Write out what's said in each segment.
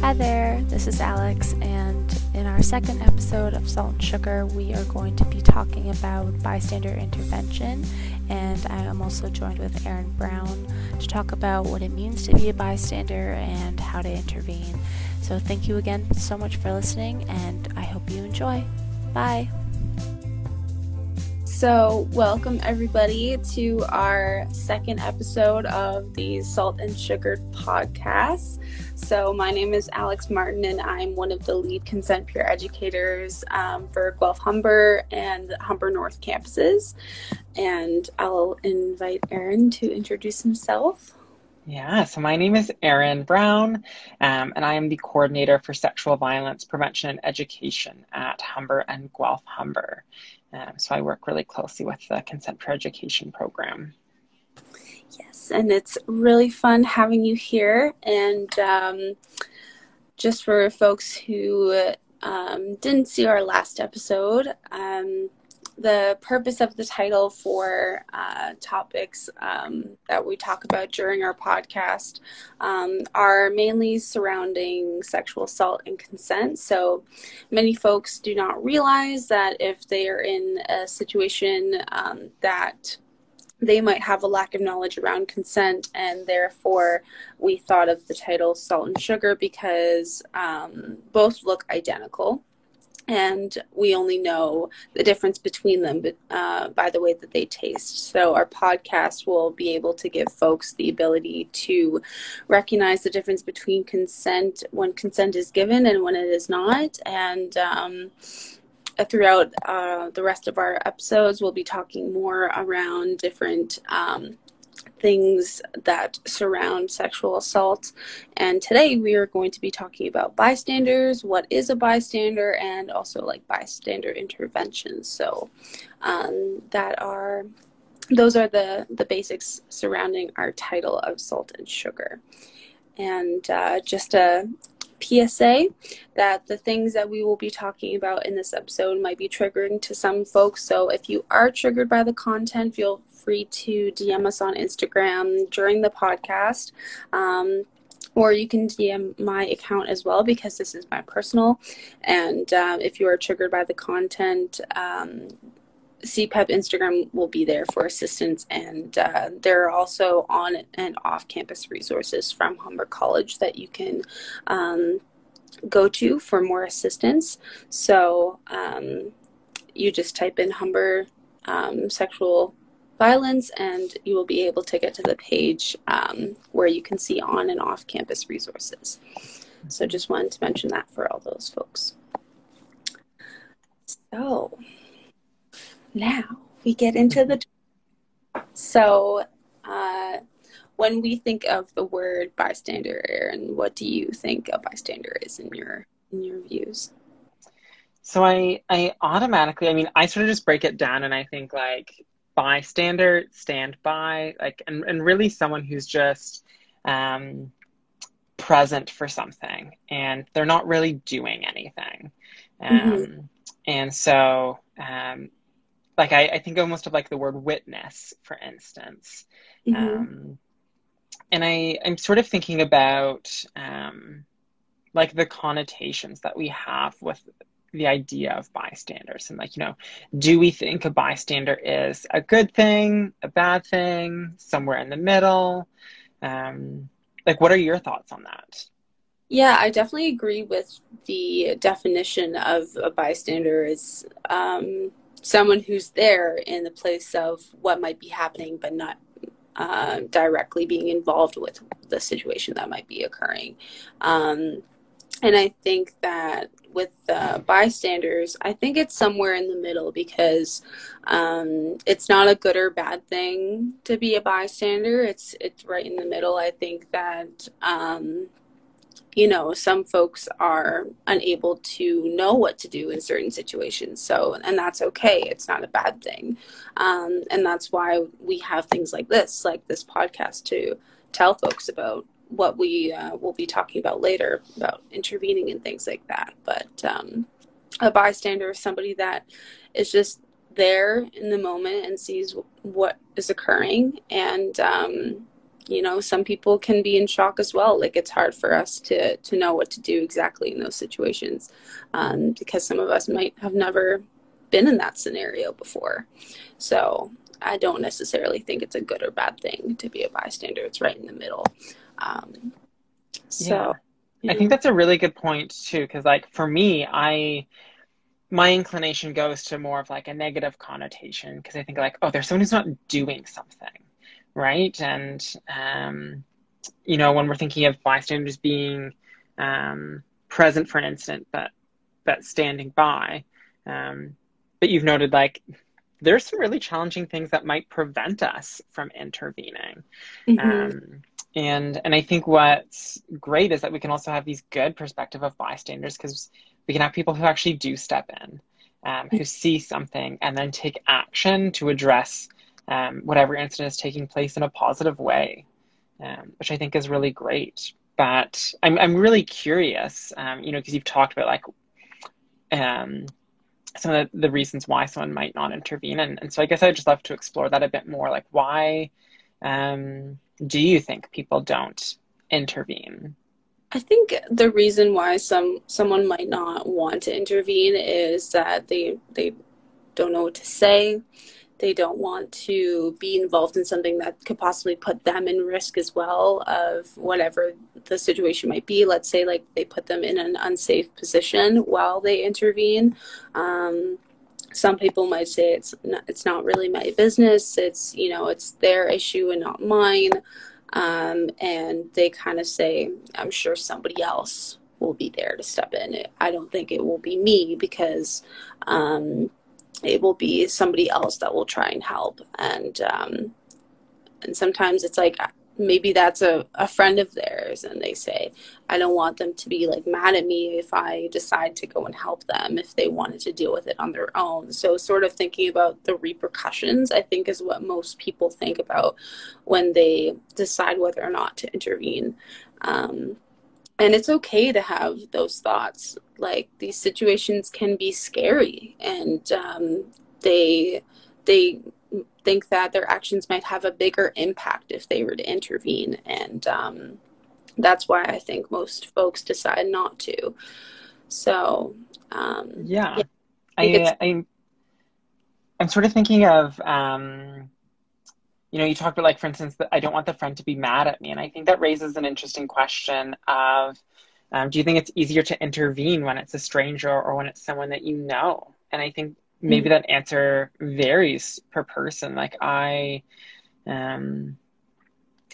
Hi there, this is Alex, and in our second episode of Salt and Sugar, we are going to be talking about bystander intervention. And I am also joined with Erin Brown to talk about what it means to be a bystander and how to intervene. So, thank you again so much for listening, and I hope you enjoy. Bye. So, welcome everybody to our second episode of the Salt and Sugar podcast. So, my name is Alex Martin, and I'm one of the lead consent peer educators um, for Guelph Humber and Humber North campuses. And I'll invite Erin to introduce himself. Yeah, so my name is Erin Brown, um, and I am the coordinator for sexual violence prevention and education at Humber and Guelph Humber. Um, so I work really closely with the Consent Peer Education program. Yes, and it's really fun having you here. And um, just for folks who um, didn't see our last episode, um, the purpose of the title for uh, topics um, that we talk about during our podcast um, are mainly surrounding sexual assault and consent. So many folks do not realize that if they are in a situation um, that they might have a lack of knowledge around consent, and therefore we thought of the title Salt and Sugar because um, both look identical and we only know the difference between them uh, by the way that they taste. So, our podcast will be able to give folks the ability to recognize the difference between consent when consent is given and when it is not. And um, throughout uh, the rest of our episodes, we'll be talking more around different. Um, things that surround sexual assault. And today we are going to be talking about bystanders, what is a bystander, and also like bystander interventions. So um, that are those are the the basics surrounding our title of salt and sugar. And uh, just a PSA that the things that we will be talking about in this episode might be triggering to some folks. So if you are triggered by the content, feel free to DM us on Instagram during the podcast. Um, or you can DM my account as well because this is my personal. And um, if you are triggered by the content, um, CPEP Instagram will be there for assistance, and uh, there are also on and off campus resources from Humber College that you can um, go to for more assistance. So um, you just type in Humber um, sexual violence, and you will be able to get to the page um, where you can see on and off campus resources. So just wanted to mention that for all those folks. So now we get into the. So, uh, when we think of the word bystander, and what do you think a bystander is in your in your views? So I I automatically, I mean, I sort of just break it down, and I think like bystander, stand by, like, and and really someone who's just um, present for something, and they're not really doing anything. Mm-hmm. Um, mm-hmm. And so um, like I, I think almost of like the word witness, for instance. Mm-hmm. Um, and I, I'm sort of thinking about um, like the connotations that we have with the idea of bystanders and like you know do we think a bystander is a good thing a bad thing somewhere in the middle um, like what are your thoughts on that yeah i definitely agree with the definition of a bystander is um, someone who's there in the place of what might be happening, but not uh, directly being involved with the situation that might be occurring. Um, and I think that with uh, bystanders, I think it's somewhere in the middle because um, it's not a good or bad thing to be a bystander. It's it's right in the middle. I think that um, you know, some folks are unable to know what to do in certain situations. So, and that's okay. It's not a bad thing. Um, and that's why we have things like this, like this podcast, to tell folks about what we uh, will be talking about later about intervening and things like that. But um, a bystander is somebody that is just there in the moment and sees what is occurring and um, you know some people can be in shock as well. Like it's hard for us to to know what to do exactly in those situations um, because some of us might have never been in that scenario before. So i don't necessarily think it's a good or bad thing to be a bystander. It's right in the middle. Um, so yeah. i think that's a really good point too because like for me i my inclination goes to more of like a negative connotation because i think like oh there's someone who's not doing something right? And um, you know, when we're thinking of bystanders being um, present for an incident, but but standing by, um, but you've noted like there's some really challenging things that might prevent us from intervening. Mm-hmm. Um, and and I think what's great is that we can also have these good perspective of bystanders because we can have people who actually do step in, um, who see something and then take action to address um, whatever incident is taking place in a positive way, um, which I think is really great. But I'm I'm really curious, um, you know, because you've talked about like um, some of the, the, reasons why someone might not intervene, and, and so I guess I'd just love to explore that a bit more. Like, why um, do you think people don't intervene? I think the reason why some someone might not want to intervene is that they they don't know what to say they don't want to be involved in something that could possibly put them in risk as well of whatever the situation might be. Let's say like they put them in an unsafe position while they intervene. Um, some people might say it's not, it's not really my business. It's you know it's their issue and not mine. Um, and they kind of say i'm sure somebody else will be there to step in. I don't think it will be me because um, it will be somebody else that will try and help. And um, and sometimes it's like maybe that's a, a friend of theirs and they say i don't want them to be like mad at me if i decide to go and help them if they wanted to deal with it on their own. So sort of thinking about the repercussions i think is what most people think about when they decide whether or not to intervene. Um, and it's okay to have those thoughts. Like these situations can be scary and um, they they think that their actions might have a bigger impact if they were to intervene. And um, that's why i think most folks decide not to. So um, yeah, yeah. I, I, i'm sort of thinking of um, you know, you talked about like, for instance, that I don't want the friend to be mad at me, and I think that raises an interesting question of, um, do you think it's easier to intervene when it's a stranger or when it's someone that you know? And I think maybe mm-hmm. that answer varies per person. Like I, um,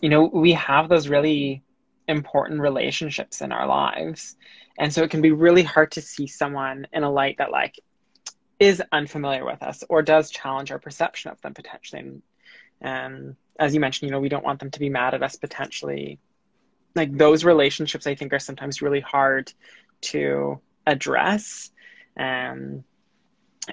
you know, we have those really important relationships in our lives, and so it can be really hard to see someone in a light that like is unfamiliar with us or does challenge our perception of them potentially. And um, as you mentioned, you know, we don't want them to be mad at us potentially. Like those relationships, I think, are sometimes really hard to address. Um,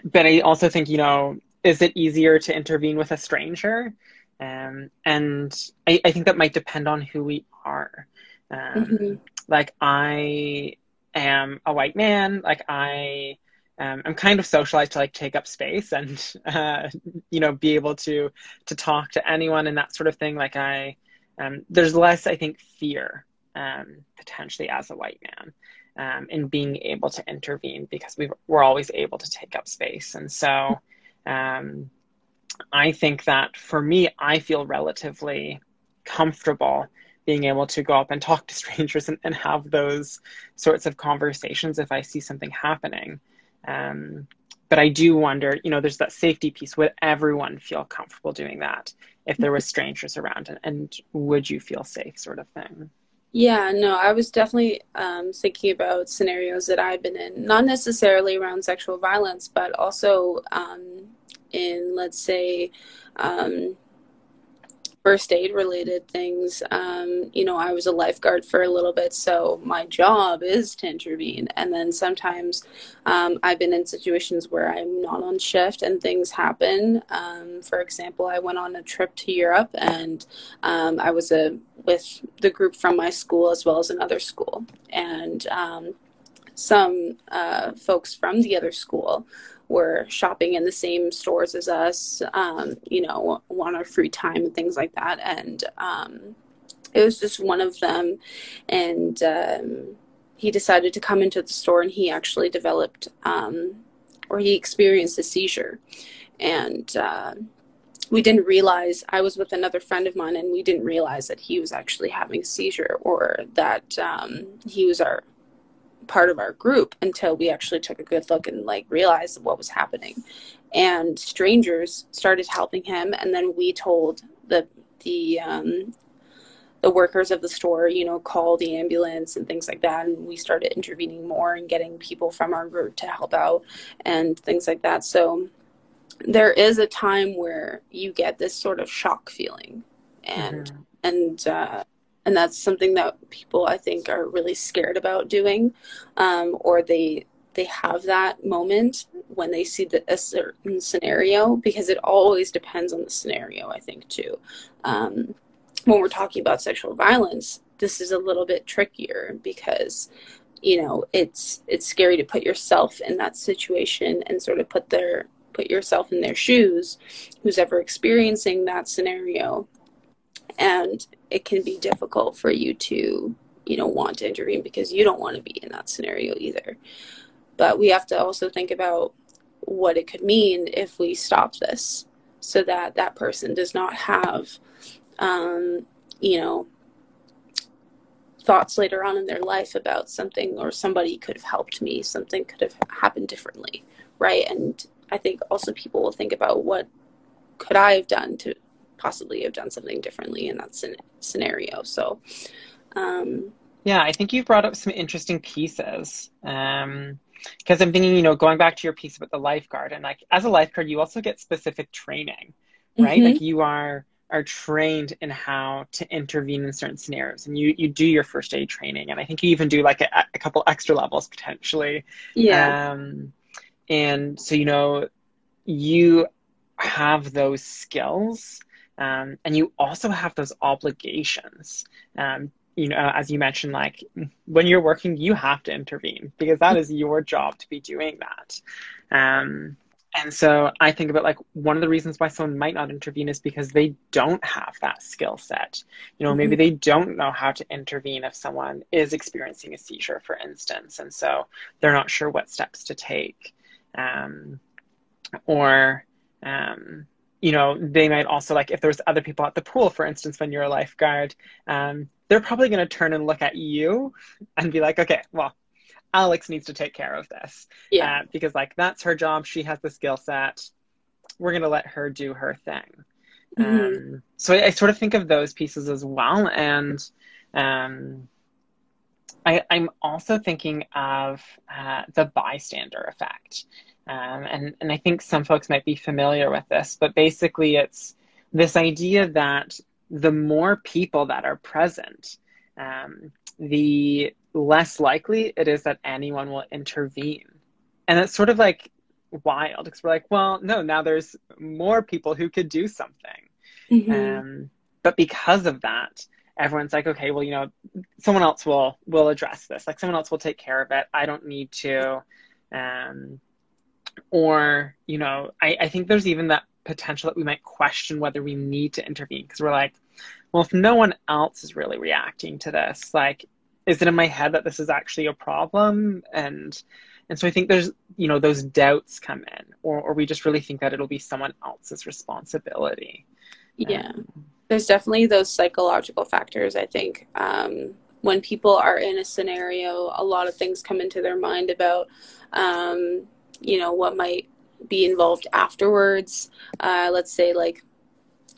but I also think, you know, is it easier to intervene with a stranger? Um, and I, I think that might depend on who we are. Um, mm-hmm. Like I am a white man. Like I um, I'm kind of socialized to like take up space and uh, you know be able to to talk to anyone and that sort of thing. Like I, um, there's less I think fear um, potentially as a white man um, in being able to intervene because we we're always able to take up space, and so um, I think that for me, I feel relatively comfortable being able to go up and talk to strangers and, and have those sorts of conversations if I see something happening. Um, but I do wonder, you know, there's that safety piece. Would everyone feel comfortable doing that if there was strangers around, and, and would you feel safe, sort of thing? Yeah, no, I was definitely um, thinking about scenarios that I've been in, not necessarily around sexual violence, but also um, in, let's say, um, first aid related things. Um, you know, I was a lifeguard for a little bit, so my job is to intervene. And then sometimes um, I've been in situations where I'm not on shift and things happen. Um, for example, I went on a trip to Europe and um, I was a, with the group from my school as well as another school. And um, some uh, folks from the other school were shopping in the same stores as us, um, you know, want our free time and things like that. And um, it was just one of them, and um, he decided to come into the store, and he actually developed um, or he experienced a seizure, and. Uh, we didn't realize I was with another friend of mine, and we didn't realize that he was actually having a seizure or that um, he was our part of our group until we actually took a good look and like realized what was happening. And strangers started helping him and then we told the the um, the workers of the store you know call the ambulance and things like that and we started intervening more and getting people from our group to help out and things like that. So there is a time where you get this sort of shock feeling. And mm-hmm. and uh, and that's something that people I think are really scared about doing, um, or they they have that moment when they see the, a certain scenario because it always depends on the scenario. I think too. Um, when we're talking about sexual violence, this is a little bit trickier because you know it's it's scary to put yourself in that situation and sort of put their put yourself in their shoes who's ever experiencing that scenario and it can be difficult for you to you know want to intervene because you don't want to be in that scenario either. But we have to also think about what it could mean if we stop this so that that person does not have um, you know thoughts later on in their life about something or somebody could have helped me something could have happened differently right? And i think also people will think about what could i have done to possibly have done something differently in that scenario. So, um, yeah, I think you've brought up some interesting pieces. Um, because I'm thinking, you know, going back to your piece about the lifeguard, and like as a lifeguard, you also get specific training, right? Mm-hmm. Like you are are trained in how to intervene in certain scenarios, and you you do your first aid training, and I think you even do like a, a couple extra levels potentially. Yeah. Um, and so you know, you have those skills um, and you also have those obligations. Um, you know, as you mentioned, like when you're working, you have to intervene because that is your job to be doing that. Um, and so I think about like one of the reasons why someone might not intervene is because they don't have that skill set. You know, mm-hmm. maybe they don't know how to intervene if someone is experiencing a seizure, for instance, and so they're not sure what steps to take. Um, or um, you know, they might also like if there's other people at the pool, for instance, when you're a lifeguard, um, they're probably going to turn and look at you and be like, okay, well, Alex needs to take care of this. Yeah. Uh, because like that's her job. She has the skill set. We're going to let her do her thing. Mm-hmm. Um, so I, I, sort of think of those pieces as well. And um, I, am also thinking of uh, the bystander effect. Um, and, and I think some folks might be familiar with this, but basically it's this idea that the more people that are present, um, the less likely it is that anyone will intervene. And it's sort of like wild because we're like, well, no, now there's more people who could do something. Mm-hmm. Um, but because of that, everyone's like, okay, well, you know, someone else will will address this. Like someone else will take care of it. I don't need to. Um, or you know I, I think there's even that potential that we might question whether we need to intervene because we're like well if no one else is really reacting to this like is it in my head that this is actually a problem? And and so i think there's you know those doubts come in or, or we just really think that it'll be someone else's responsibility. Yeah. Um, there's definitely those psychological factors i think. Um, when people are in a scenario a lot of things come into their mind about um, you know what might be involved afterwards. Uh, let's say like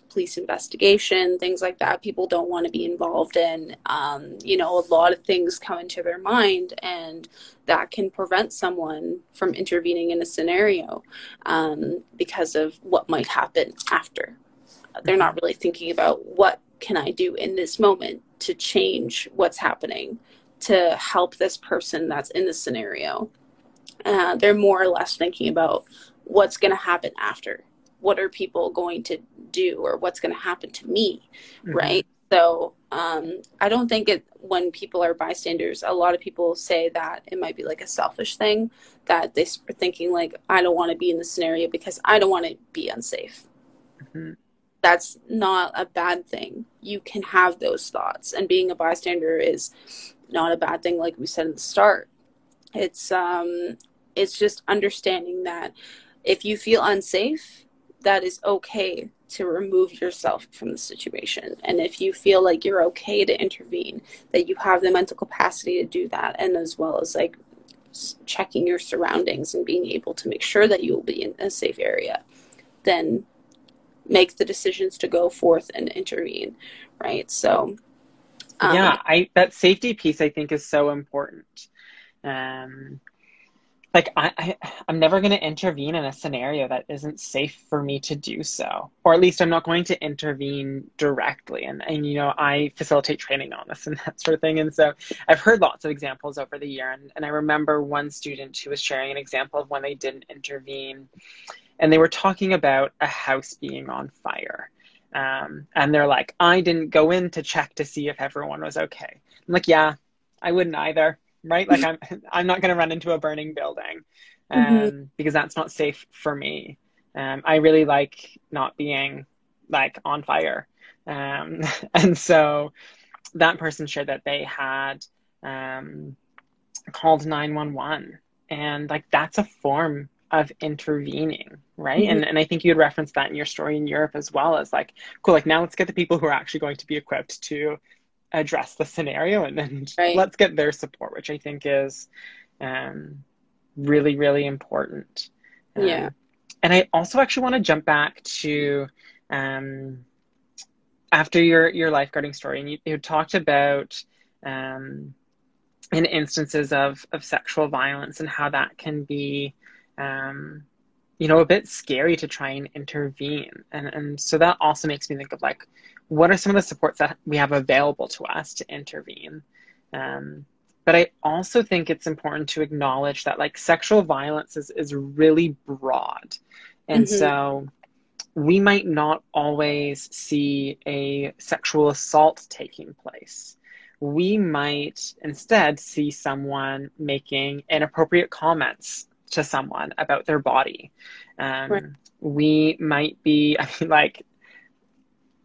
police investigation things like that people don't want to be involved in. Um, you know a lot of things come into their mind and that can prevent someone from intervening in a scenario um, because of what might happen after. They're not really thinking about what can i do in this moment to change what's happening to help this person that's in the scenario uh, they're more or less thinking about what's going to happen after. What are people going to do, or what's going to happen to me, mm-hmm. right? So um, I don't think it when people are bystanders. A lot of people say that it might be like a selfish thing that they are thinking like I don't want to be in the scenario because I don't want to be unsafe. Mm-hmm. that's not a bad thing. You can have those thoughts, and being a bystander is not a bad thing, like we said at the start. It's um, it's just understanding that if you feel unsafe, that is okay to remove yourself from the situation. And if you feel like you're okay to intervene, that you have the mental capacity to do that, and as well as like checking your surroundings and being able to make sure that you will be in a safe area, then make the decisions to go forth and intervene, right? So, um, yeah, I that safety piece I think is so important. Um, like I, I i'm never going to intervene in a scenario that isn't safe for me to do so. Or at least i'm not going to intervene directly. And and you know i facilitate training on this and that sort of thing. And so i've heard lots of examples over the year. And, and i remember one student who was sharing an example of when they didn't intervene. And they were talking about a house being on fire. Um, and they're like i didn't go in to check to see if everyone was okay. I'm like yeah i wouldn't either right? Like I'm I'm not going to run into a burning building mm-hmm. um, mm-hmm. because that's not safe for me. Um, I really like not being like on fire, um, and so that person shared that they had um, called nine one one, and like that's a form of intervening, right? Mm-hmm. And and I think you had referenced that in your story in Europe as well as like cool. Like now let's get the people who are actually going to be equipped to address the scenario and then right. let's get their support, which I think is um, really, really important. Um, yeah. And I also actually want to jump back to um, after your your lifeguarding story, and you, you talked about um, in instances of of sexual violence and how that can be um, you know a bit scary to try and intervene and and so that also makes me think of like what are some of the supports that we have available to us to intervene? Um, but I also think it's important to acknowledge that like sexual violence is, is really broad. And mm-hmm. so we might not always see a sexual assault taking place. We might instead see someone making inappropriate comments to someone about their body. Um, right. We might be, I mean, like,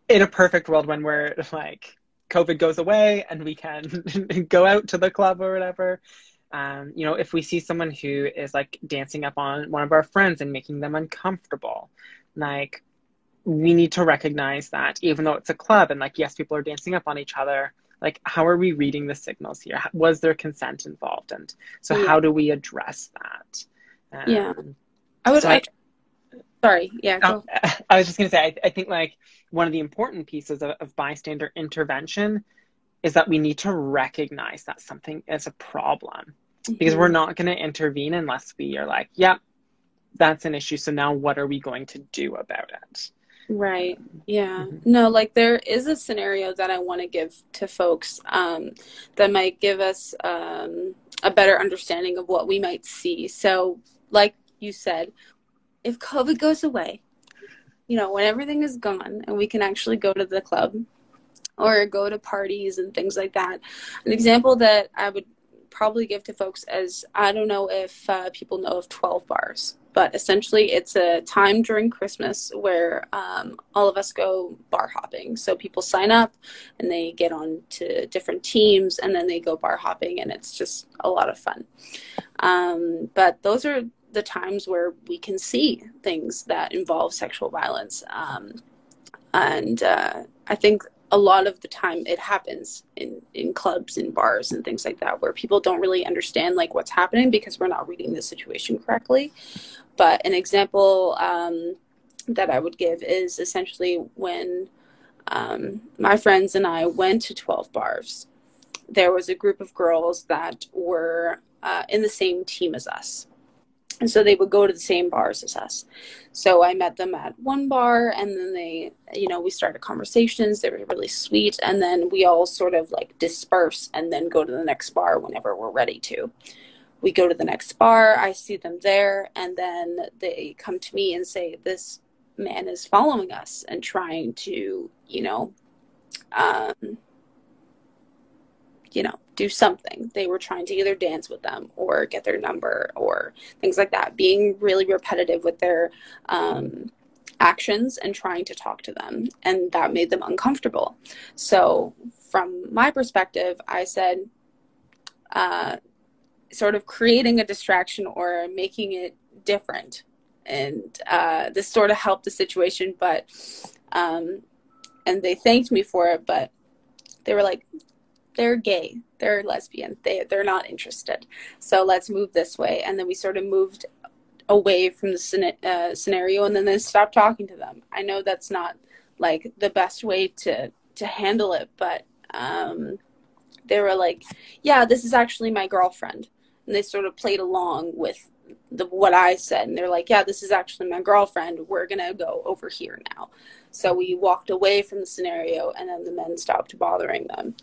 in a perfect world when we're like COVID goes away and we can go out to the club or whatever. Um, you know, if we see someone who is like dancing up on one of our friends and making them uncomfortable, like we need to recognize that even though it's a club and like yes, people are dancing up on each other, like how are we reading the signals here? Was there consent involved? And so yeah. how do we address that? Um, yeah, I would. So I, sorry, yeah. Oh, I was just gonna say, I, I think like one of the important pieces of, of bystander intervention is that we need to recognize that something is a problem mm-hmm. because we're not going to intervene unless we are like, yep, yeah, that's an issue. So now what are we going to do about it? Right. Yeah. Mm-hmm. No, like there is a scenario that I want to give to folks um, that might give us um, a better understanding of what we might see. So, like you said, if COVID goes away, you know, when everything is gone and we can actually go to the club or go to parties and things like that. An example that I would probably give to folks as I don't know if uh, people know of 12 bars, but essentially it's a time during Christmas where um, all of us go bar hopping. So people sign up and they get on to different teams and then they go bar hopping and it's just a lot of fun. Um, but those are the times where we can see things that involve sexual violence. Um, and uh, I think a lot of the time it happens in, in clubs and bars and things like that where people don't really understand like what's happening because we're not reading the situation correctly. But an example um, that I would give is essentially when um, my friends and I went to 12 bars, there was a group of girls that were uh, in the same team as us and so they would go to the same bars as us. So i met them at one bar and then they you know we started conversations. They were really sweet. And then we all sort of like disperse and then go to the next bar whenever we're ready to. We go to the next bar. I see them there. And then they come to me and say this man is following us and trying to you know um you know do something. They were trying to either dance with them or get their number or things like that. Being really repetitive with their um, actions and trying to talk to them and that made them uncomfortable so from my perspective i said uh, sort of creating a distraction or making it different and uh, this sort of helped the situation but um, and they thanked me for it but they were like they're gay they're lesbian they they're not interested. So let's move this way. And then we sort of moved away from the uh, scenario and then they stopped talking to them. I know that's not like the best way to to handle it but um they were like yeah this is actually my girlfriend. And they sort of played along with the what i said and they're like yeah this is actually my girlfriend. We're gonna go over here now. So we walked away from the scenario and then the men stopped bothering them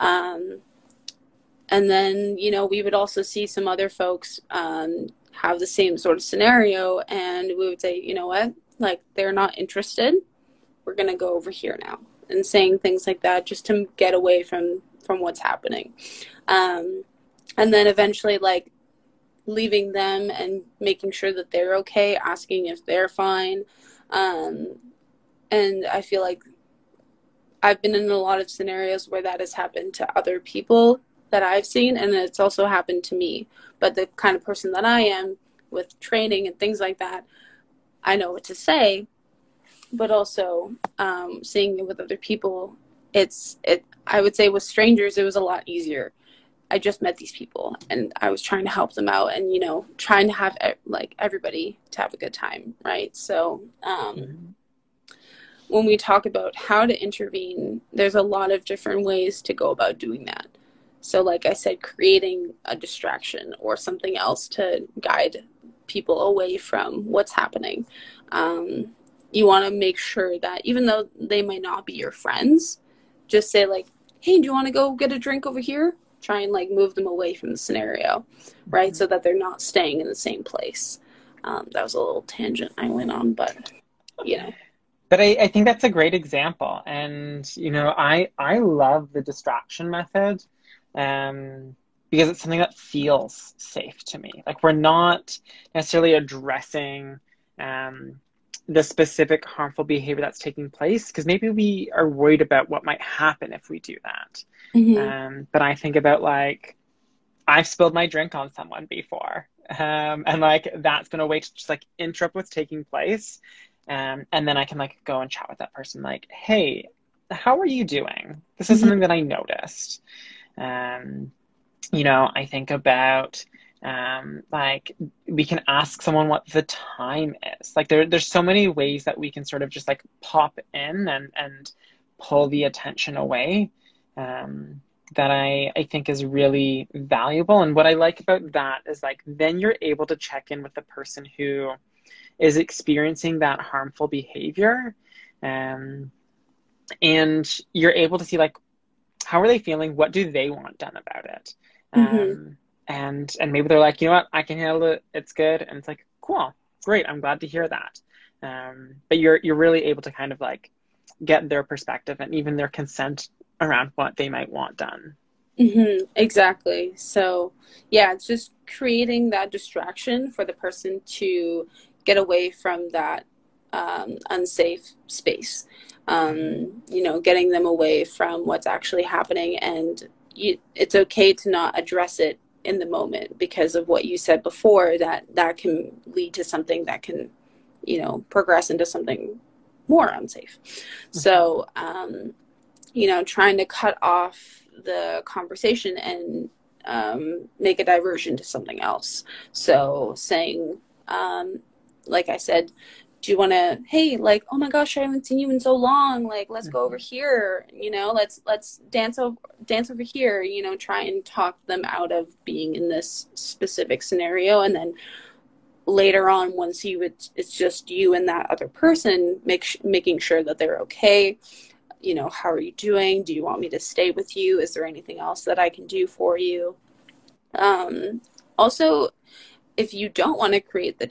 um, and then, you know, we would also see some other folks um, have the same sort of scenario, and we would say, you know what, like they're not interested. We're gonna go over here now, and saying things like that just to get away from from what's happening. Um, and then eventually, like leaving them and making sure that they're okay, asking if they're fine. Um, and I feel like I've been in a lot of scenarios where that has happened to other people that I've seen, and it's also happened to me. But the kind of person that I am with training and things like that, I know what to say. But also um, seeing it with other people, it's it. I would say with strangers, it was a lot easier. I just met these people, and I was trying to help them out, and you know, trying to have like everybody to have a good time, right? So. Um, mm-hmm when we talk about how to intervene, there's a lot of different ways to go about doing that. So, like I said, creating a distraction or something else to guide people away from what's happening. Um, you want to make sure that even though they might not be your friends, just say, like, hey, do you want to go get a drink over here? Try and like move them away from the scenario, right? Mm-hmm. So that they're not staying in the same place. Um, that was a little tangent I went on, but you know but I, I think that's a great example. And you know i i love the distraction method um, because it's something that feels safe to me. Like we're not necessarily addressing um, the specific harmful behavior that's taking place because maybe we are worried about what might happen if we do that. Mm-hmm. um, but i think about like i've spilled my drink on someone before um, and like that's been a way to just like interrupt what's taking place um, and then I can like go and chat with that person, like, hey, how are you doing? This is mm-hmm. something that I noticed. Um, you know, I think about um, like we can ask someone what the time is. Like there, there's so many ways that we can sort of just like pop in and and pull the attention away. Um, that I, I think is really valuable. And what I like about that is like then you're able to check in with the person who is experiencing that harmful behavior um, and you're able to see like how are they feeling? What do they want done about it? Mm-hmm. um, and and maybe they're like you know what? I can handle it. It's good. And it's like cool. Great. I'm glad to hear that. Um, but you're you're really able to kind of like get their perspective and even their consent around what they might want done. Mm-hmm. exactly. So yeah it's just creating that distraction for the person to get away from that um, unsafe space. Um, you know, getting them away from what's actually happening, and you, it's okay to not address it in the moment because of what you said before. That that can lead to something that can, you know, progress into something more unsafe. Mm-hmm. So, um, you know, trying to cut off the conversation and um, make a diversion to something else. So, saying, um, like I said, do you want to hey like oh my gosh i haven't seen you in so long like let's go over mm-hmm. here you know let's let's dance over dance over here you know try and talk them out of being in this specific scenario. And then later on once you it's, it's just you and that other person make sh- making sure that they're okay you know how are you doing? Do you want me to stay with you? Is there anything else that i can do for you? Um also if you don't want to create the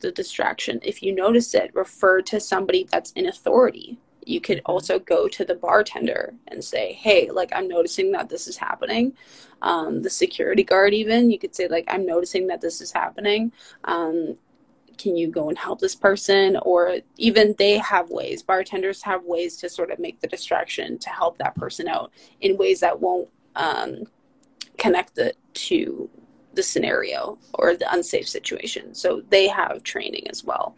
the distraction. If you notice it, refer to somebody that's in authority. You could mm-hmm. also go to the bartender and say, hey, like, I'm noticing that this is happening. Um, the security guard, even, you could say, like, I'm noticing that this is happening. Um, can you go and help this person or even they have ways bartenders have ways to sort of make the distraction to help that person out in ways that won't um, connect it to the scenario or the unsafe situation so they have training as well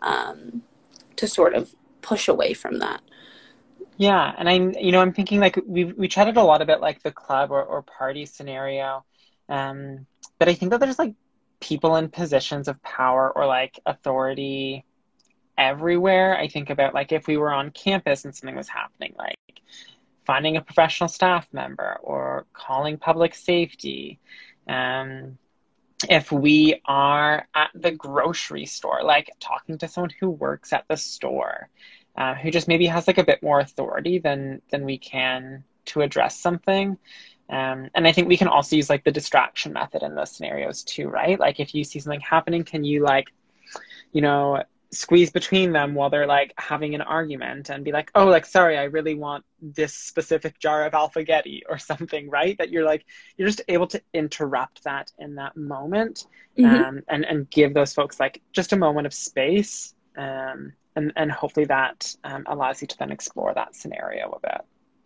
um, to sort of push away from that yeah and i'm you know i'm thinking like we we chatted a lot about like the club or, or party scenario um, but i think that there's like people in positions of power or like authority everywhere. I think about like if we were on campus and something was happening, like finding a professional staff member or calling public safety. Um, if we are at the grocery store, like talking to someone who works at the store, uh, who just maybe has like a bit more authority than than we can to address something. Um, and I think we can also use like the distraction method in those scenarios too, right? Like if you see something happening, can you like, you know, squeeze between them while they're like having an argument and be like, oh, like, sorry, I really want this specific jar of Alphaghetti or something, right? That you're like, you're just able to interrupt that in that moment mm-hmm. um, and, and give those folks like just a moment of space. Um, and, and hopefully that um, allows you to then explore that scenario a bit.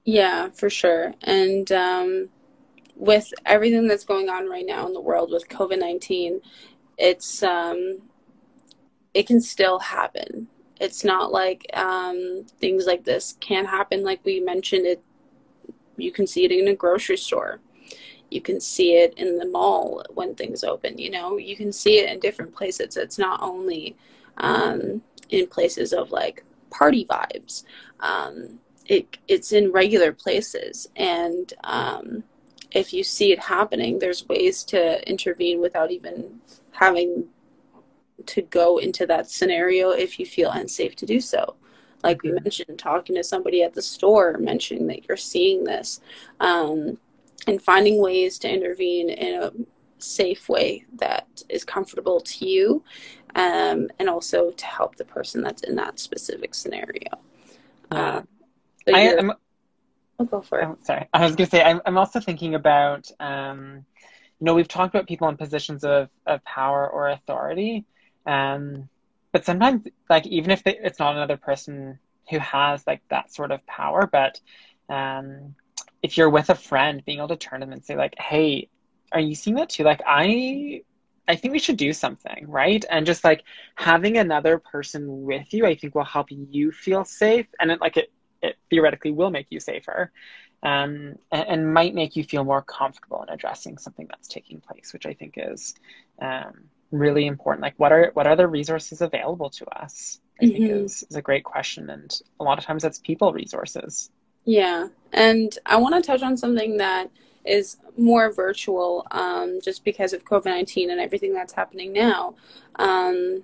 Yeah, for sure. And um, with everything that's going on right now in the world with COVID 19, it's, um, it can still happen. It's not like um, things like this can't happen. Like we mentioned, it, you can see it in a grocery store. You can see it in the mall when things open. You know, you can see it in different places. It's not only um, in places of like party vibes. Um, it it's in regular places and um, if you see it happening there's ways to intervene without even having to go into that scenario if you feel unsafe to do so like we mentioned talking to somebody at the store mentioning that you're seeing this um, and finding ways to intervene in a safe way that is comfortable to you um, and also to help the person that's in that specific scenario uh, I am. I'll go for it. Oh, sorry, I was going to say I'm. I'm also thinking about. Um, you know, we've talked about people in positions of of power or authority, um, but sometimes, like even if they, it's not another person who has like that sort of power, but um, if you're with a friend, being able to turn to them and say like, "Hey, are you seeing that too? Like, I I think we should do something, right? And just like having another person with you, I think will help you feel safe. And it like it it theoretically will make you safer um, and, and, might make you feel more comfortable in addressing something that's taking place, which I think is um, really important. Like, what are what are the resources available to us? I mm-hmm. think is, is a great question, and a lot of times that's people resources. Yeah, and I want to touch on something that is more virtual, um, just because of COVID nineteen and everything that's happening now. Um,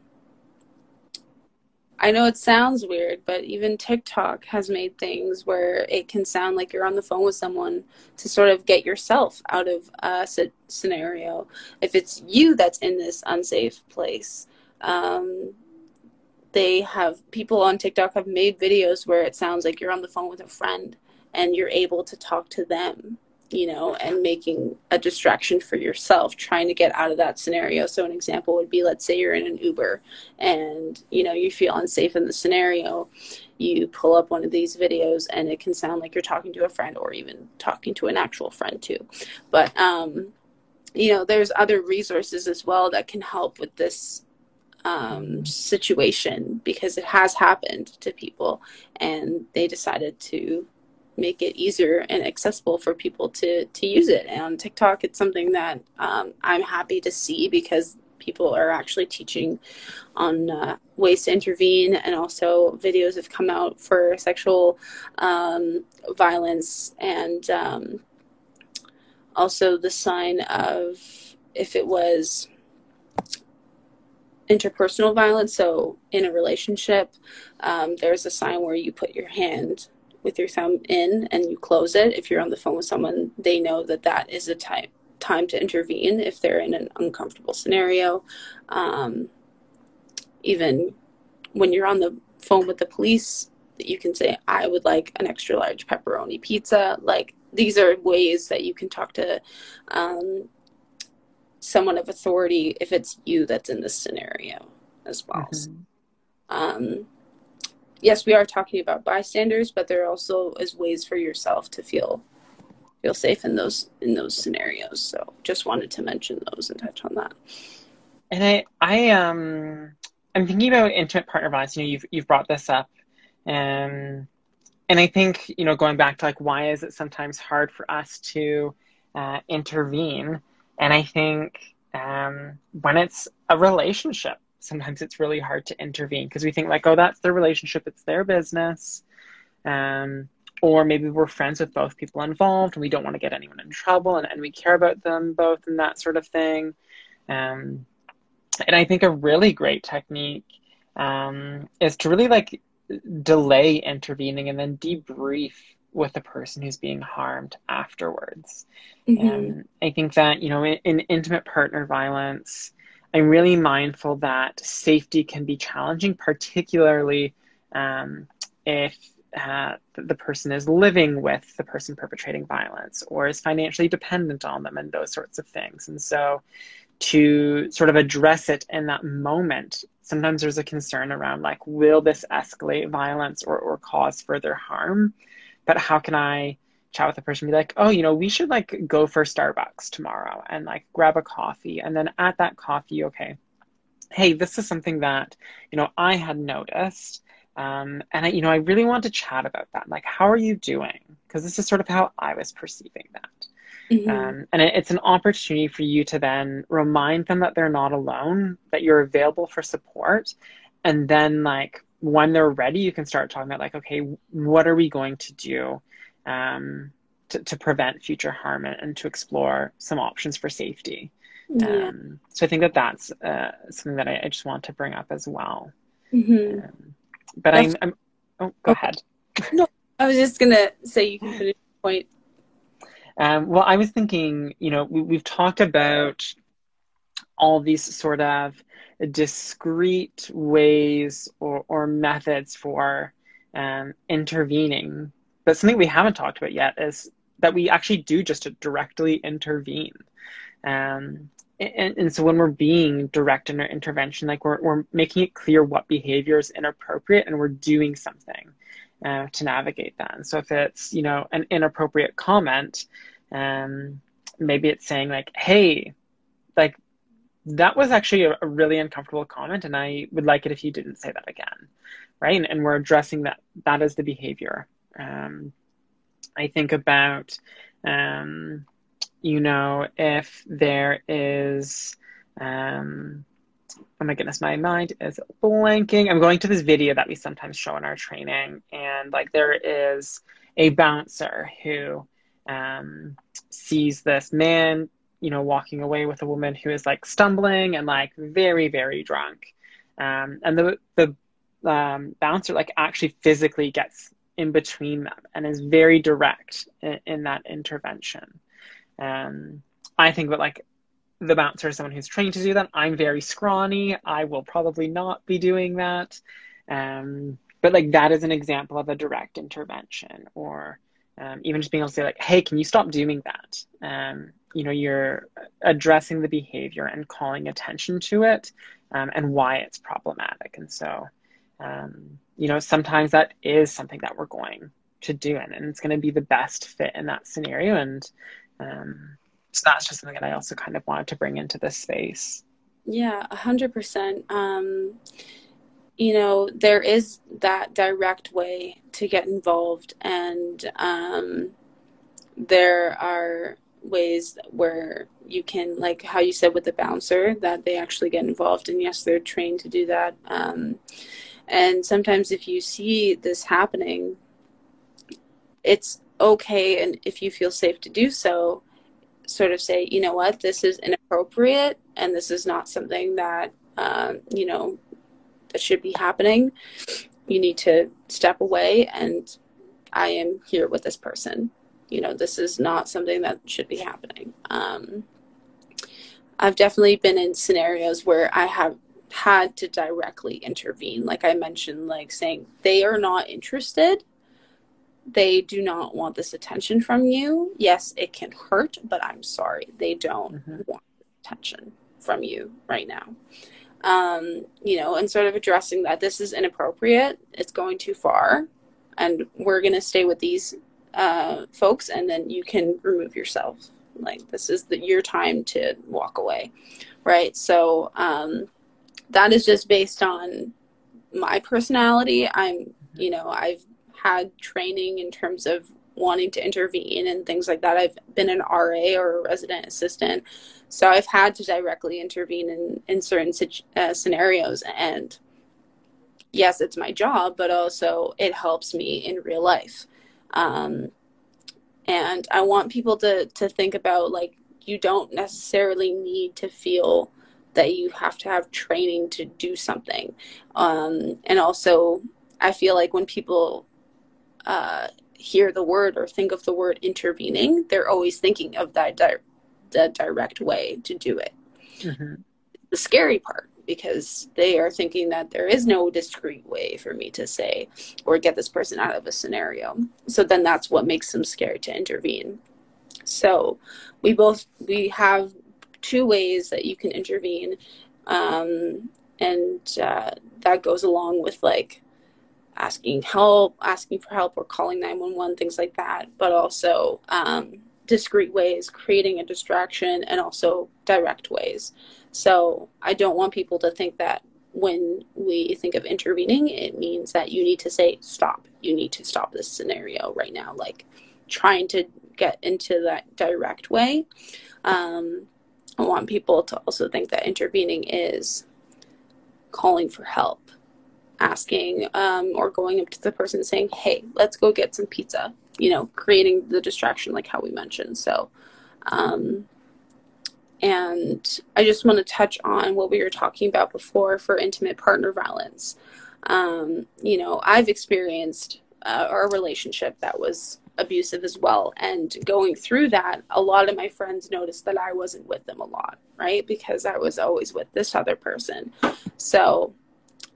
I know it sounds weird, but even TikTok has made things where it can sound like you're on the phone with someone to sort of get yourself out of a scenario. If it's you that's in this unsafe place, um, they have people on TikTok have made videos where it sounds like you're on the phone with a friend and you're able to talk to them you know, and making a distraction for yourself, trying to get out of that scenario. So, an example would be let's say you're in an Uber and, you know, you feel unsafe in the scenario. You pull up one of these videos and it can sound like you're talking to a friend or even talking to an actual friend too. But, um, you know, there's other resources as well that can help with this um, situation because it has happened to people and they decided to make it easier and accessible for people to to use it. And TikTok, it's something that um, I'm happy to see because people are actually teaching on uh, ways to intervene, and also videos have come out for sexual um, violence and um, also the sign of if it was interpersonal violence so in a relationship um, there's a sign where you put your hand with your thumb in and you close it. If you're on the phone with someone, they know that that is a time time to intervene if they're in an uncomfortable scenario. Um, even when you're on the phone with the police, that you can say, "I would like an extra large pepperoni pizza." Like these are ways that you can talk to um, someone of authority if it's you that's in this scenario. as well. Mm-hmm. Um, yes, we are talking about bystanders, but there also is ways for yourself to feel feel safe in those in those scenarios. So just wanted to mention those and touch on that. And I I um I'm thinking about intimate partner violence. You know, you've you've brought this up, um, and I think you know going back to like why is it sometimes hard for us to uh, intervene? And I think um, when it's a relationship, sometimes it's really hard to intervene because we think like, oh, that's their relationship, it's their business. Um, or maybe we're friends with both people involved and we don't want to get anyone in trouble and, and we care about them both and that sort of thing. Um, and I think a really great technique um, is to really like delay intervening and then debrief with the person who's being harmed afterwards. Mm-hmm. Um, I think that, you know, in, in intimate partner violence, I'm really mindful that safety can be challenging, particularly um, if uh, the person is living with the person perpetrating violence or is financially dependent on them and those sorts of things. And so to sort of address it in that moment, sometimes there's a concern around like, will this escalate violence or, or cause further harm? But how can I chat with a person be like, oh, you know, we should like go for Starbucks tomorrow and like grab a coffee. And then at that coffee, okay, hey, this is something that, you know, I had noticed. Um, and I, you know, I really want to chat about that. Like, how are you doing? Because this is sort of how I was perceiving that. Mm-hmm. Um, and it, it's an opportunity for you to then remind them that they're not alone, that you're available for support. And then, like, when they're ready, you can start talking about, like, okay, what are we going to do? Um, to, to prevent future harm and, to explore some options for safety. Yeah. Um, so I think that that's uh, something that I, I, just want to bring up as well. Mm-hmm. Um, but I'm, I'm, oh, go ahead. No, I was just gonna say you can finish the point. Um, well, I was thinking, you know, we, we've talked about all these sort of discrete ways or, or methods for um, intervening but something we haven't talked about yet is that we actually do just to directly intervene. Um, and, and, so when we're being direct in our intervention, like we're, we're making it clear what behavior is inappropriate and we're doing something uh, to navigate that. And so if it's, you know, an inappropriate comment, um, maybe it's saying like, hey, like that was actually a, a, really uncomfortable comment and I would like it if you didn't say that again. Right. And, and we're addressing that, that is the behavior. Um, I think about, um, you know, if there is, um, oh my goodness, my mind is blanking. I'm going to this video that we sometimes show in our training, and like there is a bouncer who um, sees this man, you know, walking away with a woman who is like stumbling and like very, very drunk. Um, and the the um, bouncer like actually physically gets in between them and is very direct in, in that intervention. Um, I think that like the bouncer is someone who's trained to do that. I'm very scrawny. I will probably not be doing that. Um, but like that is an example of a direct intervention or um, even just being able to say like, hey, can you stop doing that? Um, you know, you're addressing the behavior and calling attention to it um, and why it's problematic. And so um, you know, sometimes that is something that we're going to do, and, and it's going to be the best fit in that scenario. And um, so that's just something that I also kind of wanted to bring into this space. Yeah, a hundred percent. Um, you know, there is that direct way to get involved, and um, there are ways where you can, like how you said with the bouncer, that they actually get involved, and yes, they're trained to do that. Um, and sometimes if you see this happening, it's okay. And if you feel safe to do so, sort of say, you know what, this is inappropriate and this is not something that, um, you know, that should be happening. You need to step away and I am here with this person. You know, this is not something that should be happening. Um, I've definitely been in scenarios where I have had to directly intervene. Like i mentioned like saying they are not interested. They do not want this attention from you. Yes it can hurt but i'm sorry. They don't mm-hmm. want attention from you right now. Um, you know, and sort of addressing that this is inappropriate, it's going too far, and we're going to stay with these uh, folks, and then you can remove yourself. Like this is the, your time to walk away, right? So um, that is just based on my personality. I'm, you know, I've had training in terms of wanting to intervene and things like that. I've been an RA or a resident assistant, so I've had to directly intervene in in certain uh, scenarios. And yes, it's my job, but also it helps me in real life. Um, and I want people to to think about like you don't necessarily need to feel that you have to have training to do something. Um, and also, I feel like when people uh, hear the word or think of the word intervening, they're always thinking of that di- the direct way to do it. Mm-hmm. The scary part because they are thinking that there is no discreet way for me to say or get this person out of a scenario. So then that's what makes them scared to intervene. So we both we have two ways that you can intervene, um, and uh, that goes along with like asking help, asking for help, or calling 911, things like that, but also um, discreet ways, creating a distraction, and also direct ways. So I don't want people to think that when we think of intervening, it means that you need to say, stop. You need to stop this scenario right now. Like trying to get into that direct way. Um, I want people to also think that intervening is calling for help asking um, or going up to the person saying, hey, let's go get some pizza, you know, creating the distraction like how we mentioned. So, um, and I just want to touch on what we were talking about before for intimate partner violence. Um, you know, I've experienced uh, a relationship that was abusive as well. And going through that, a lot of my friends noticed that I wasn't with them a lot, right? Because I was always with this other person. So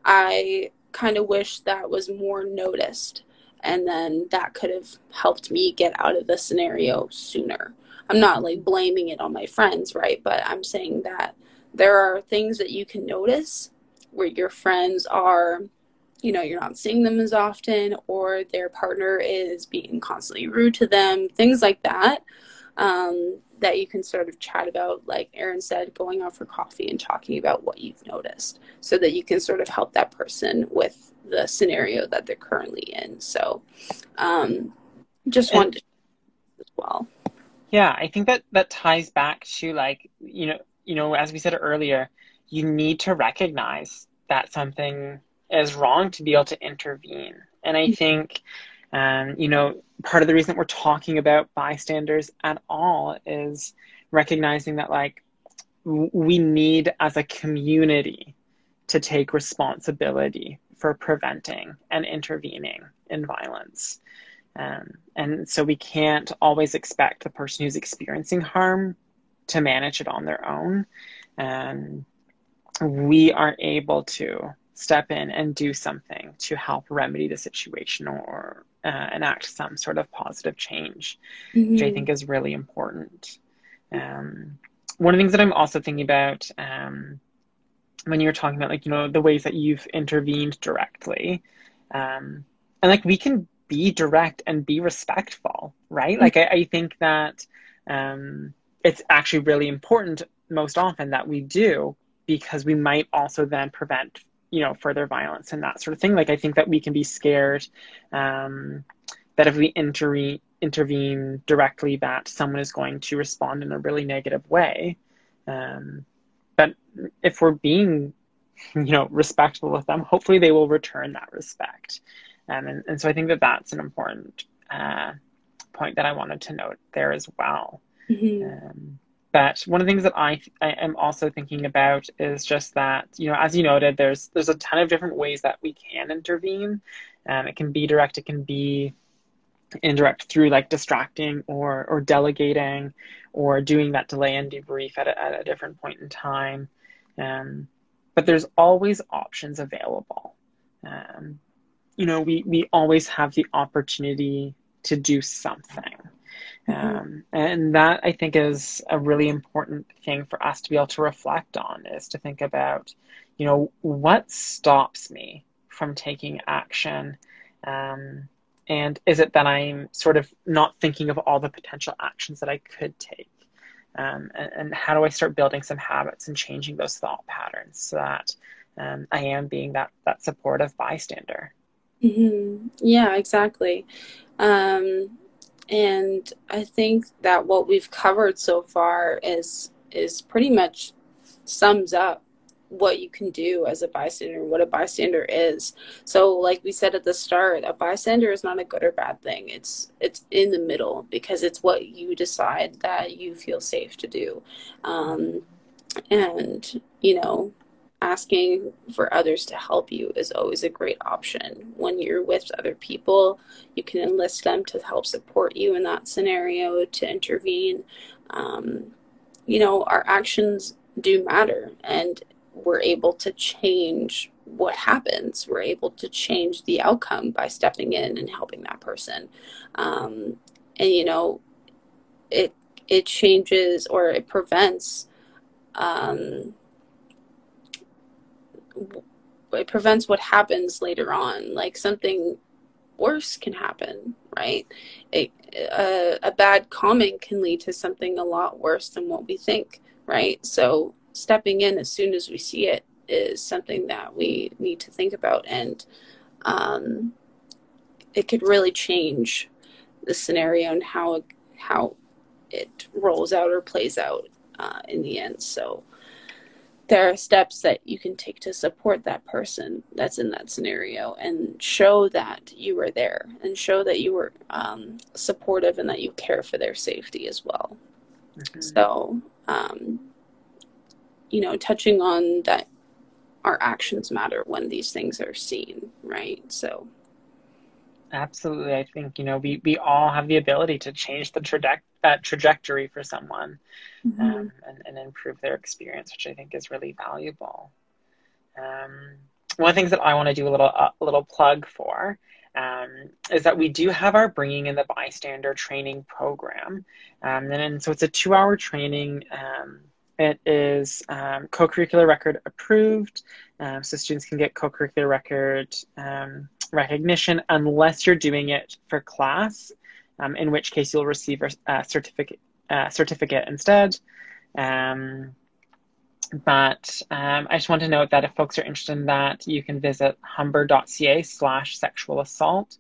I kind of wish that was more noticed. And then that could have helped me get out of the scenario sooner. I'm not like blaming it on my friends, right? But I'm saying that there are things that you can notice where your friends are, you know, you're not seeing them as often, or their partner is being constantly rude to them, things like that. Um, that you can sort of chat about, like Erin said, going out for coffee and talking about what you've noticed so that you can sort of help that person with the scenario that they're currently in. So um, just wanted to as well. Yeah, I think that that ties back to like, you know, you know, as we said earlier, you need to recognize that something is wrong to be able to intervene. And I think um, you know, part of the reason we're talking about bystanders at all is recognizing that, like, we need as a community to take responsibility for preventing and intervening in violence. Um, and so we can't always expect the person who's experiencing harm to manage it on their own. And we are able to step in and do something to help remedy the situation or uh, enact some sort of positive change, mm-hmm. which I mm-hmm. think is really important. Um, one of the things that I'm also thinking about um, when you're talking about like you know the ways that you've intervened directly, um, and like we can be direct and be respectful, right? Mm-hmm. Like I, I, think that um, it's actually really important most often that we do because we might also then prevent you know further violence and that sort of thing. Like i think that we can be scared um, that if we inter- intervene directly that someone is going to respond in a really negative way. Um, but if we're being you know respectful with them hopefully they will return that respect. Um, and, and so i think that that's an important uh, point that i wanted to note there as well. Mm-hmm. um, but one of the things that I, I am also thinking about is just that you know as you noted there's there's a ton of different ways that we can intervene. Um, it can be direct it can be indirect through like distracting or or delegating or doing that delay and debrief at a, at a different point in time. Um, but there's always options available. Um, you know we we always have the opportunity to do something. Um, and that I think is a really important thing for us to be able to reflect on is to think about, you know, what stops me from taking action? Um, and is it that I'm sort of not thinking of all the potential actions that I could take? Um, and, and, how do I start building some habits and changing those thought patterns so that um, I am being that that supportive bystander? Mm-hmm. Yeah, exactly. Um, and I think that what we've covered so far is is pretty much sums up what you can do as a bystander, what a bystander is. So, like we said at the start, a bystander is not a good or bad thing. It's it's in the middle because it's what you decide that you feel safe to do, um, and you know, asking for others to help you is always a great option. When you're with other people, you can enlist them to help support you in that scenario, to intervene. Um, you know, our actions do matter, and we're able to change what happens. We're able to change the outcome by stepping in and helping that person. Um, and, you know, it, it changes or it prevents um, it prevents what happens later on. Like something worse can happen right? It, a, a bad comment can lead to something a lot worse than what we think right? So stepping in as soon as we see it is something that we need to think about. And um, it could really change the scenario and how how it rolls out or plays out uh, in the end. So there are steps that you can take to support that person that's in that scenario and show that you were there and show that you were um, supportive and that you care for their safety as well. Mm-hmm. So, um, you know, touching on that our actions matter when these things are seen, right? So, absolutely. I think, you know, we, we all have the ability to change the traje- that trajectory for someone mm-hmm. um, and, and, improve their experience, which I think is really valuable. Um, one of the things that I want to do a little a little plug for um, is that we do have our bringing in the bystander training program, um, and, and, so it's a two hour training. Um, it is um, co-curricular record approved, um, so students can get co-curricular record recognition unless you're doing it for class um, in which case you'll receive a certificate, uh, certificate instead. Um, but um, I just want to note that if folks are interested in that, you can visit humber.ca slash sexual assault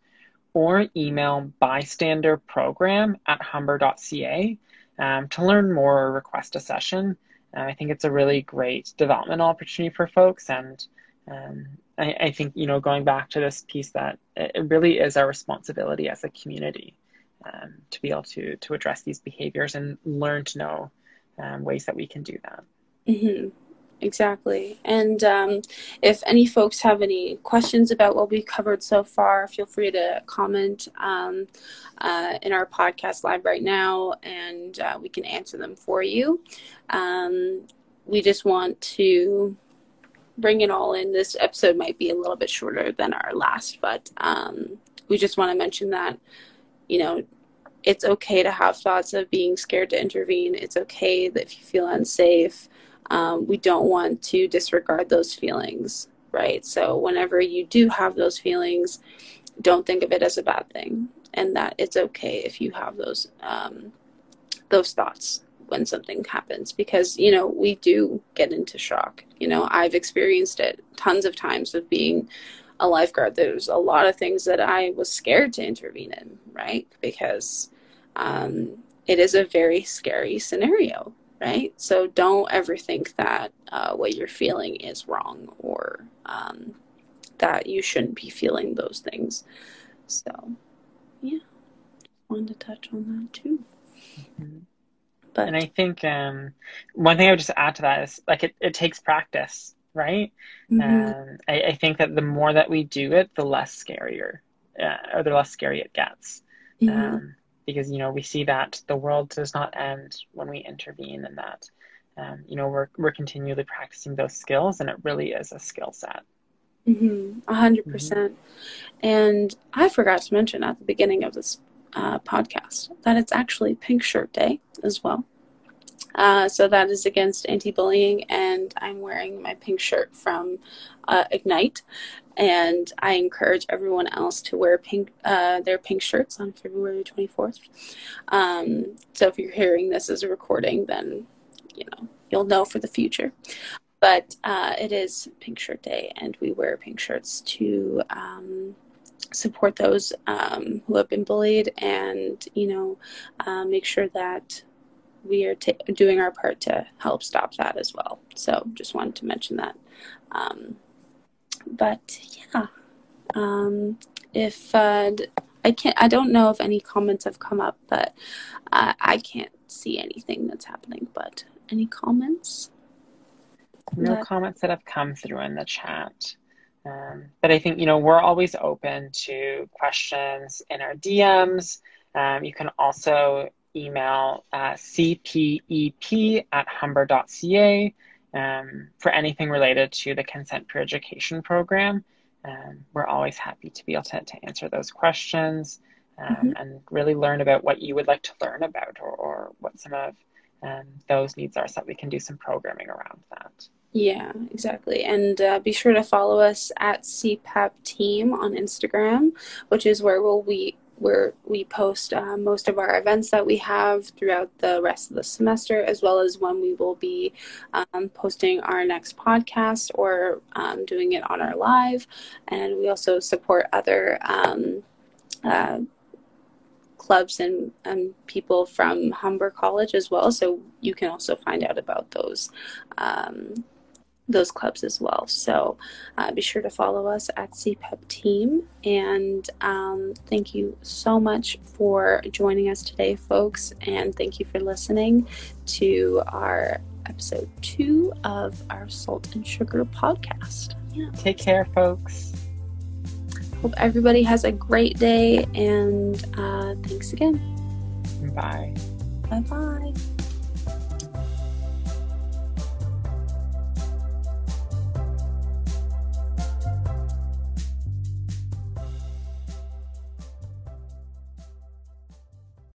or email bystander program at humber.ca um, to learn more or request a session. Uh, I think it's a really great development opportunity for folks. And um, I, I, think, you know, going back to this piece that it really is our responsibility as a community um, to be able to to address these behaviors and learn to know um, ways that we can do that. Mm-hmm. Exactly. And um, if any folks have any questions about what we've covered so far, feel free to comment um, uh, in our podcast live right now and uh, we can answer them for you. Um, we just want to bring it all in. This episode might be a little bit shorter than our last, but um, we just want to mention that, you know, it's okay to have thoughts of being scared to intervene. It's okay that if you feel unsafe. Um, we don't want to disregard those feelings, right? So, whenever you do have those feelings, don't think of it as a bad thing, and that it's okay if you have those um, those thoughts when something happens, because you know we do get into shock. You know, I've experienced it tons of times of being a lifeguard. There's a lot of things that I was scared to intervene in, right? Because um, it is a very scary scenario, right? So don't ever think that uh, what you're feeling is wrong or um, that you shouldn't be feeling those things. So, yeah, wanted to touch on that too. Mm-hmm. But, and I think um, one thing I would just add to that is like it, it takes practice, right? Mm-hmm. Um, I, I, think that the more that we do it, the less scarier uh, or the less scary it gets. Mm-hmm. Um, because you know we see that the world does not end when we intervene and that um, you know we're, we're continually practicing those skills and it really is a skill set mm-hmm. 100% mm-hmm. and i forgot to mention at the beginning of this uh, podcast that it's actually Pink Shirt Day as well. Uh, so that is against anti-bullying, and I'm wearing my pink shirt from uh, Ignite. And I encourage everyone else to wear pink uh, their pink shirts on February 24th. Um, so if you're hearing this as a recording, then you know you'll know for the future. But uh, it is Pink Shirt Day, and we wear pink shirts to um, support those um, who have been bullied, and you know, uh, make sure that we are t- doing our part to help stop that as well. So just wanted to mention that. Um, but yeah, um, if uh, I can't, I don't know if any comments have come up, but uh, I can't see anything that's happening. But any comments? No that... comments that have come through in the chat. Um, but I think, you know, we're always open to questions in our DMs. Um, you can also email uh, cpep at humber.ca um, for anything related to the Consent Peer Education Program. Um, we're always happy to be able to, to answer those questions um, mm-hmm. and really learn about what you would like to learn about or, or what some of um, those needs are so that we can do some programming around that. Yeah, exactly. And uh, be sure to follow us at CPEP Team on Instagram, which is where we'll we where we post uh, most of our events that we have throughout the rest of the semester, as well as when we will be um, posting our next podcast or um, doing it on our live. And we also support other um, uh, clubs and, and people from Humber College as well. So you can also find out about those um, those clubs as well. So uh, be sure to follow us at CPEP Team. And um, thank you so much for joining us today, folks. And thank you for listening to our episode two of our Salt and Sugar podcast. Yeah. Take care, folks. Hope everybody has a great day. And uh, thanks again. Bye. Bye bye.